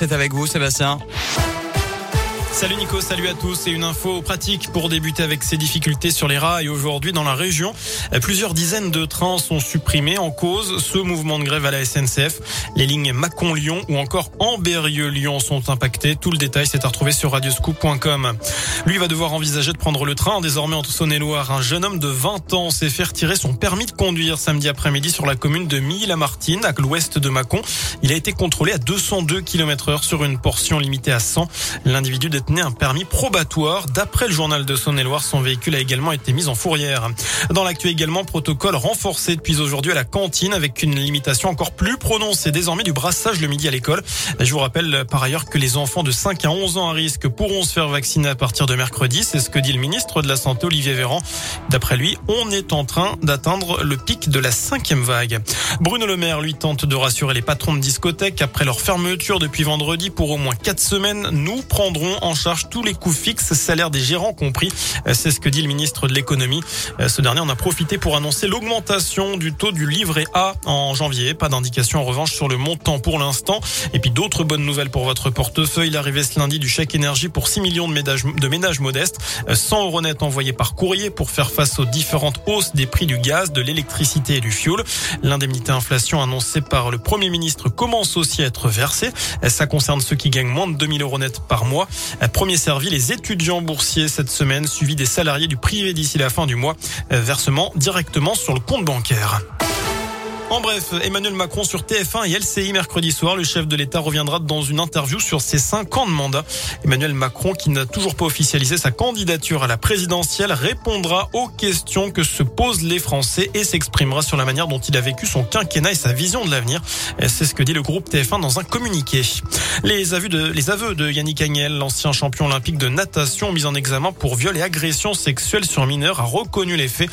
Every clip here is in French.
c'est avec vous Sébastien. Salut Nico, salut à tous. Et une info pratique pour débuter avec ces difficultés sur les rails aujourd'hui dans la région. Plusieurs dizaines de trains sont supprimés en cause ce mouvement de grève à la SNCF. Les lignes Mâcon-Lyon ou encore Amberieu-Lyon sont impactées. Tout le détail s'est à retrouver sur radioscoop.com. Lui va devoir envisager de prendre le train. Désormais entre Saône-et-Loire, un jeune homme de 20 ans s'est fait retirer son permis de conduire samedi après-midi sur la commune de Milly-la-Martine, à l'ouest de Mâcon. Il a été contrôlé à 202 km heure sur une portion limitée à 100. L'individu détenait un permis probatoire. D'après le journal de Saône-et-Loire, son véhicule a également été mis en fourrière. Dans l'actu également, protocole renforcé depuis aujourd'hui à la cantine avec une limitation encore plus prononcée désormais du brassage le midi à l'école. Je vous rappelle par ailleurs que les enfants de 5 à 11 ans à risque pourront se faire vacciner à partir de mercredi. C'est ce que dit le ministre de la Santé Olivier Véran. D'après lui, on est en train d'atteindre le pic de la cinquième vague. Bruno Le Maire, lui, tente de rassurer les patrons de discothèques après leur fermeture depuis vendredi pour au moins 4 semaines. Nous prendrons en charge tous les coûts fixes, salaires des gérants compris. C'est ce que dit le ministre de l'économie. Ce dernier en a profité pour annoncer l'augmentation du taux du livret A en janvier. Pas d'indication en revanche sur le montant pour l'instant. Et puis d'autres bonnes nouvelles pour votre portefeuille. L'arrivée ce lundi du chèque énergie pour 6 millions de ménages, de ménages modestes. 100 euros net envoyés par courrier pour faire face aux différentes hausses des prix du gaz, de l'électricité et du fioul. L'indemnité inflation annoncée par le Premier ministre commence aussi à être versée. Ça concerne ceux qui gagnent moins de 2000 euros net par mois. Premier servi les étudiants boursiers cette semaine, suivi des salariés du privé d'ici la fin du mois. Versement directement sur le compte bancaire. En bref, Emmanuel Macron sur TF1 et LCI mercredi soir. Le chef de l'État reviendra dans une interview sur ses cinq ans de mandat. Emmanuel Macron, qui n'a toujours pas officialisé sa candidature à la présidentielle, répondra aux questions que se posent les Français et s'exprimera sur la manière dont il a vécu son quinquennat et sa vision de l'avenir. C'est ce que dit le groupe TF1 dans un communiqué. Les aveux de, les aveux de Yannick Agnel, l'ancien champion olympique de natation mis en examen pour viol et agression sexuelle sur mineurs, a reconnu les faits.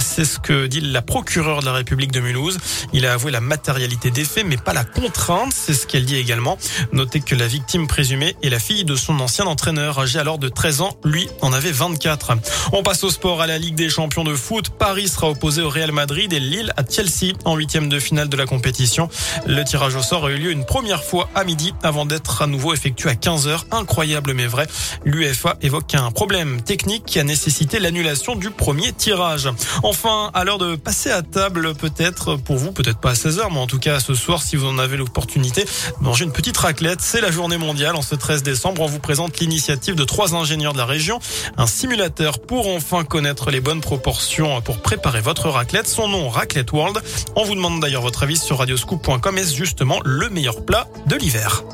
C'est ce que dit la procureure de la République de Mulhouse. Il a avoué la matérialité des faits, mais pas la contrainte. C'est ce qu'elle dit également. Notez que la victime présumée est la fille de son ancien entraîneur, âgé alors de 13 ans. Lui en avait 24. On passe au sport à la Ligue des champions de foot. Paris sera opposé au Real Madrid et Lille à Chelsea en huitième de finale de la compétition. Le tirage au sort a eu lieu une première fois à midi avant d'être à nouveau effectué à 15 heures. Incroyable mais vrai. L'UFA évoque un problème technique qui a nécessité l'annulation du premier tirage. Enfin, à l'heure de passer à table, peut-être pour vous, peut-être pas à 16h, mais en tout cas ce soir, si vous en avez l'opportunité, manger une petite raclette. C'est la journée mondiale en ce 13 décembre. On vous présente l'initiative de trois ingénieurs de la région, un simulateur pour enfin connaître les bonnes proportions pour préparer votre raclette. Son nom, Raclette World. On vous demande d'ailleurs votre avis sur radioscoop.com. Est-ce justement le meilleur plat de l'hiver?